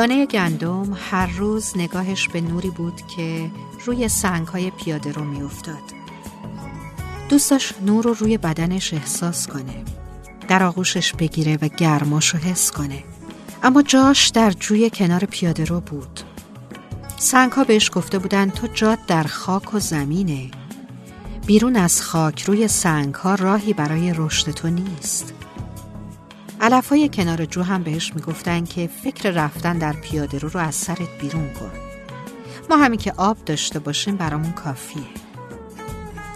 دانه گندم هر روز نگاهش به نوری بود که روی سنگ های پیاده رو می افتاد. دوست نور رو روی بدنش احساس کنه. در آغوشش بگیره و گرماشو حس کنه. اما جاش در جوی کنار پیاده رو بود. سنگ ها بهش گفته بودن تو جاد در خاک و زمینه. بیرون از خاک روی سنگ ها راهی برای رشد تو نیست. علف های کنار جو هم بهش می‌گفتن که فکر رفتن در پیاده رو رو از سرت بیرون کن. ما همین که آب داشته باشیم برامون کافیه.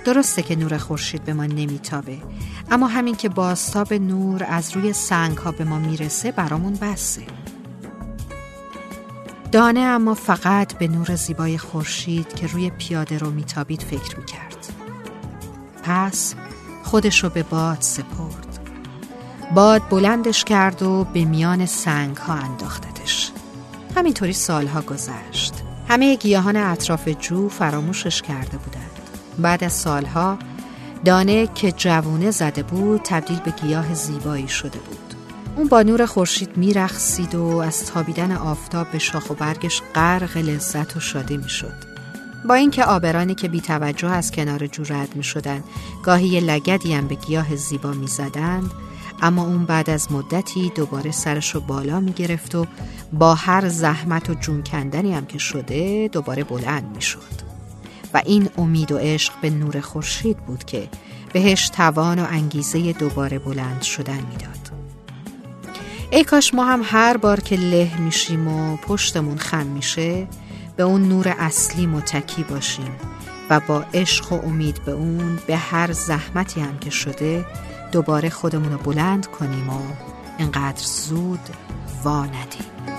درسته که نور خورشید به ما نمیتابه اما همین که باستاب نور از روی سنگ ها به ما می‌رسه برامون بسه. دانه اما فقط به نور زیبای خورشید که روی پیاده رو میتابید فکر می‌کرد. پس خودش رو به باد سپرد. باد بلندش کرد و به میان سنگ ها انداختتش. همینطوری سالها گذشت. همه گیاهان اطراف جو فراموشش کرده بودند. بعد از سالها دانه که جوونه زده بود تبدیل به گیاه زیبایی شده بود. اون با نور خورشید میرخسید و از تابیدن آفتاب به شاخ و برگش غرق لذت و شادی می‌شد. با اینکه آبرانی که بی توجه از کنار جو رد می شدن گاهی لگدی هم به گیاه زیبا می زدند اما اون بعد از مدتی دوباره سرش رو بالا می گرفت و با هر زحمت و جون کندنی هم که شده دوباره بلند می شد و این امید و عشق به نور خورشید بود که بهش توان و انگیزه دوباره بلند شدن می‌داد. ای کاش ما هم هر بار که له میشیم و پشتمون خم میشه به اون نور اصلی متکی باشیم و با عشق و امید به اون به هر زحمتی هم که شده دوباره خودمون رو بلند کنیم و اینقدر زود وا ندیم.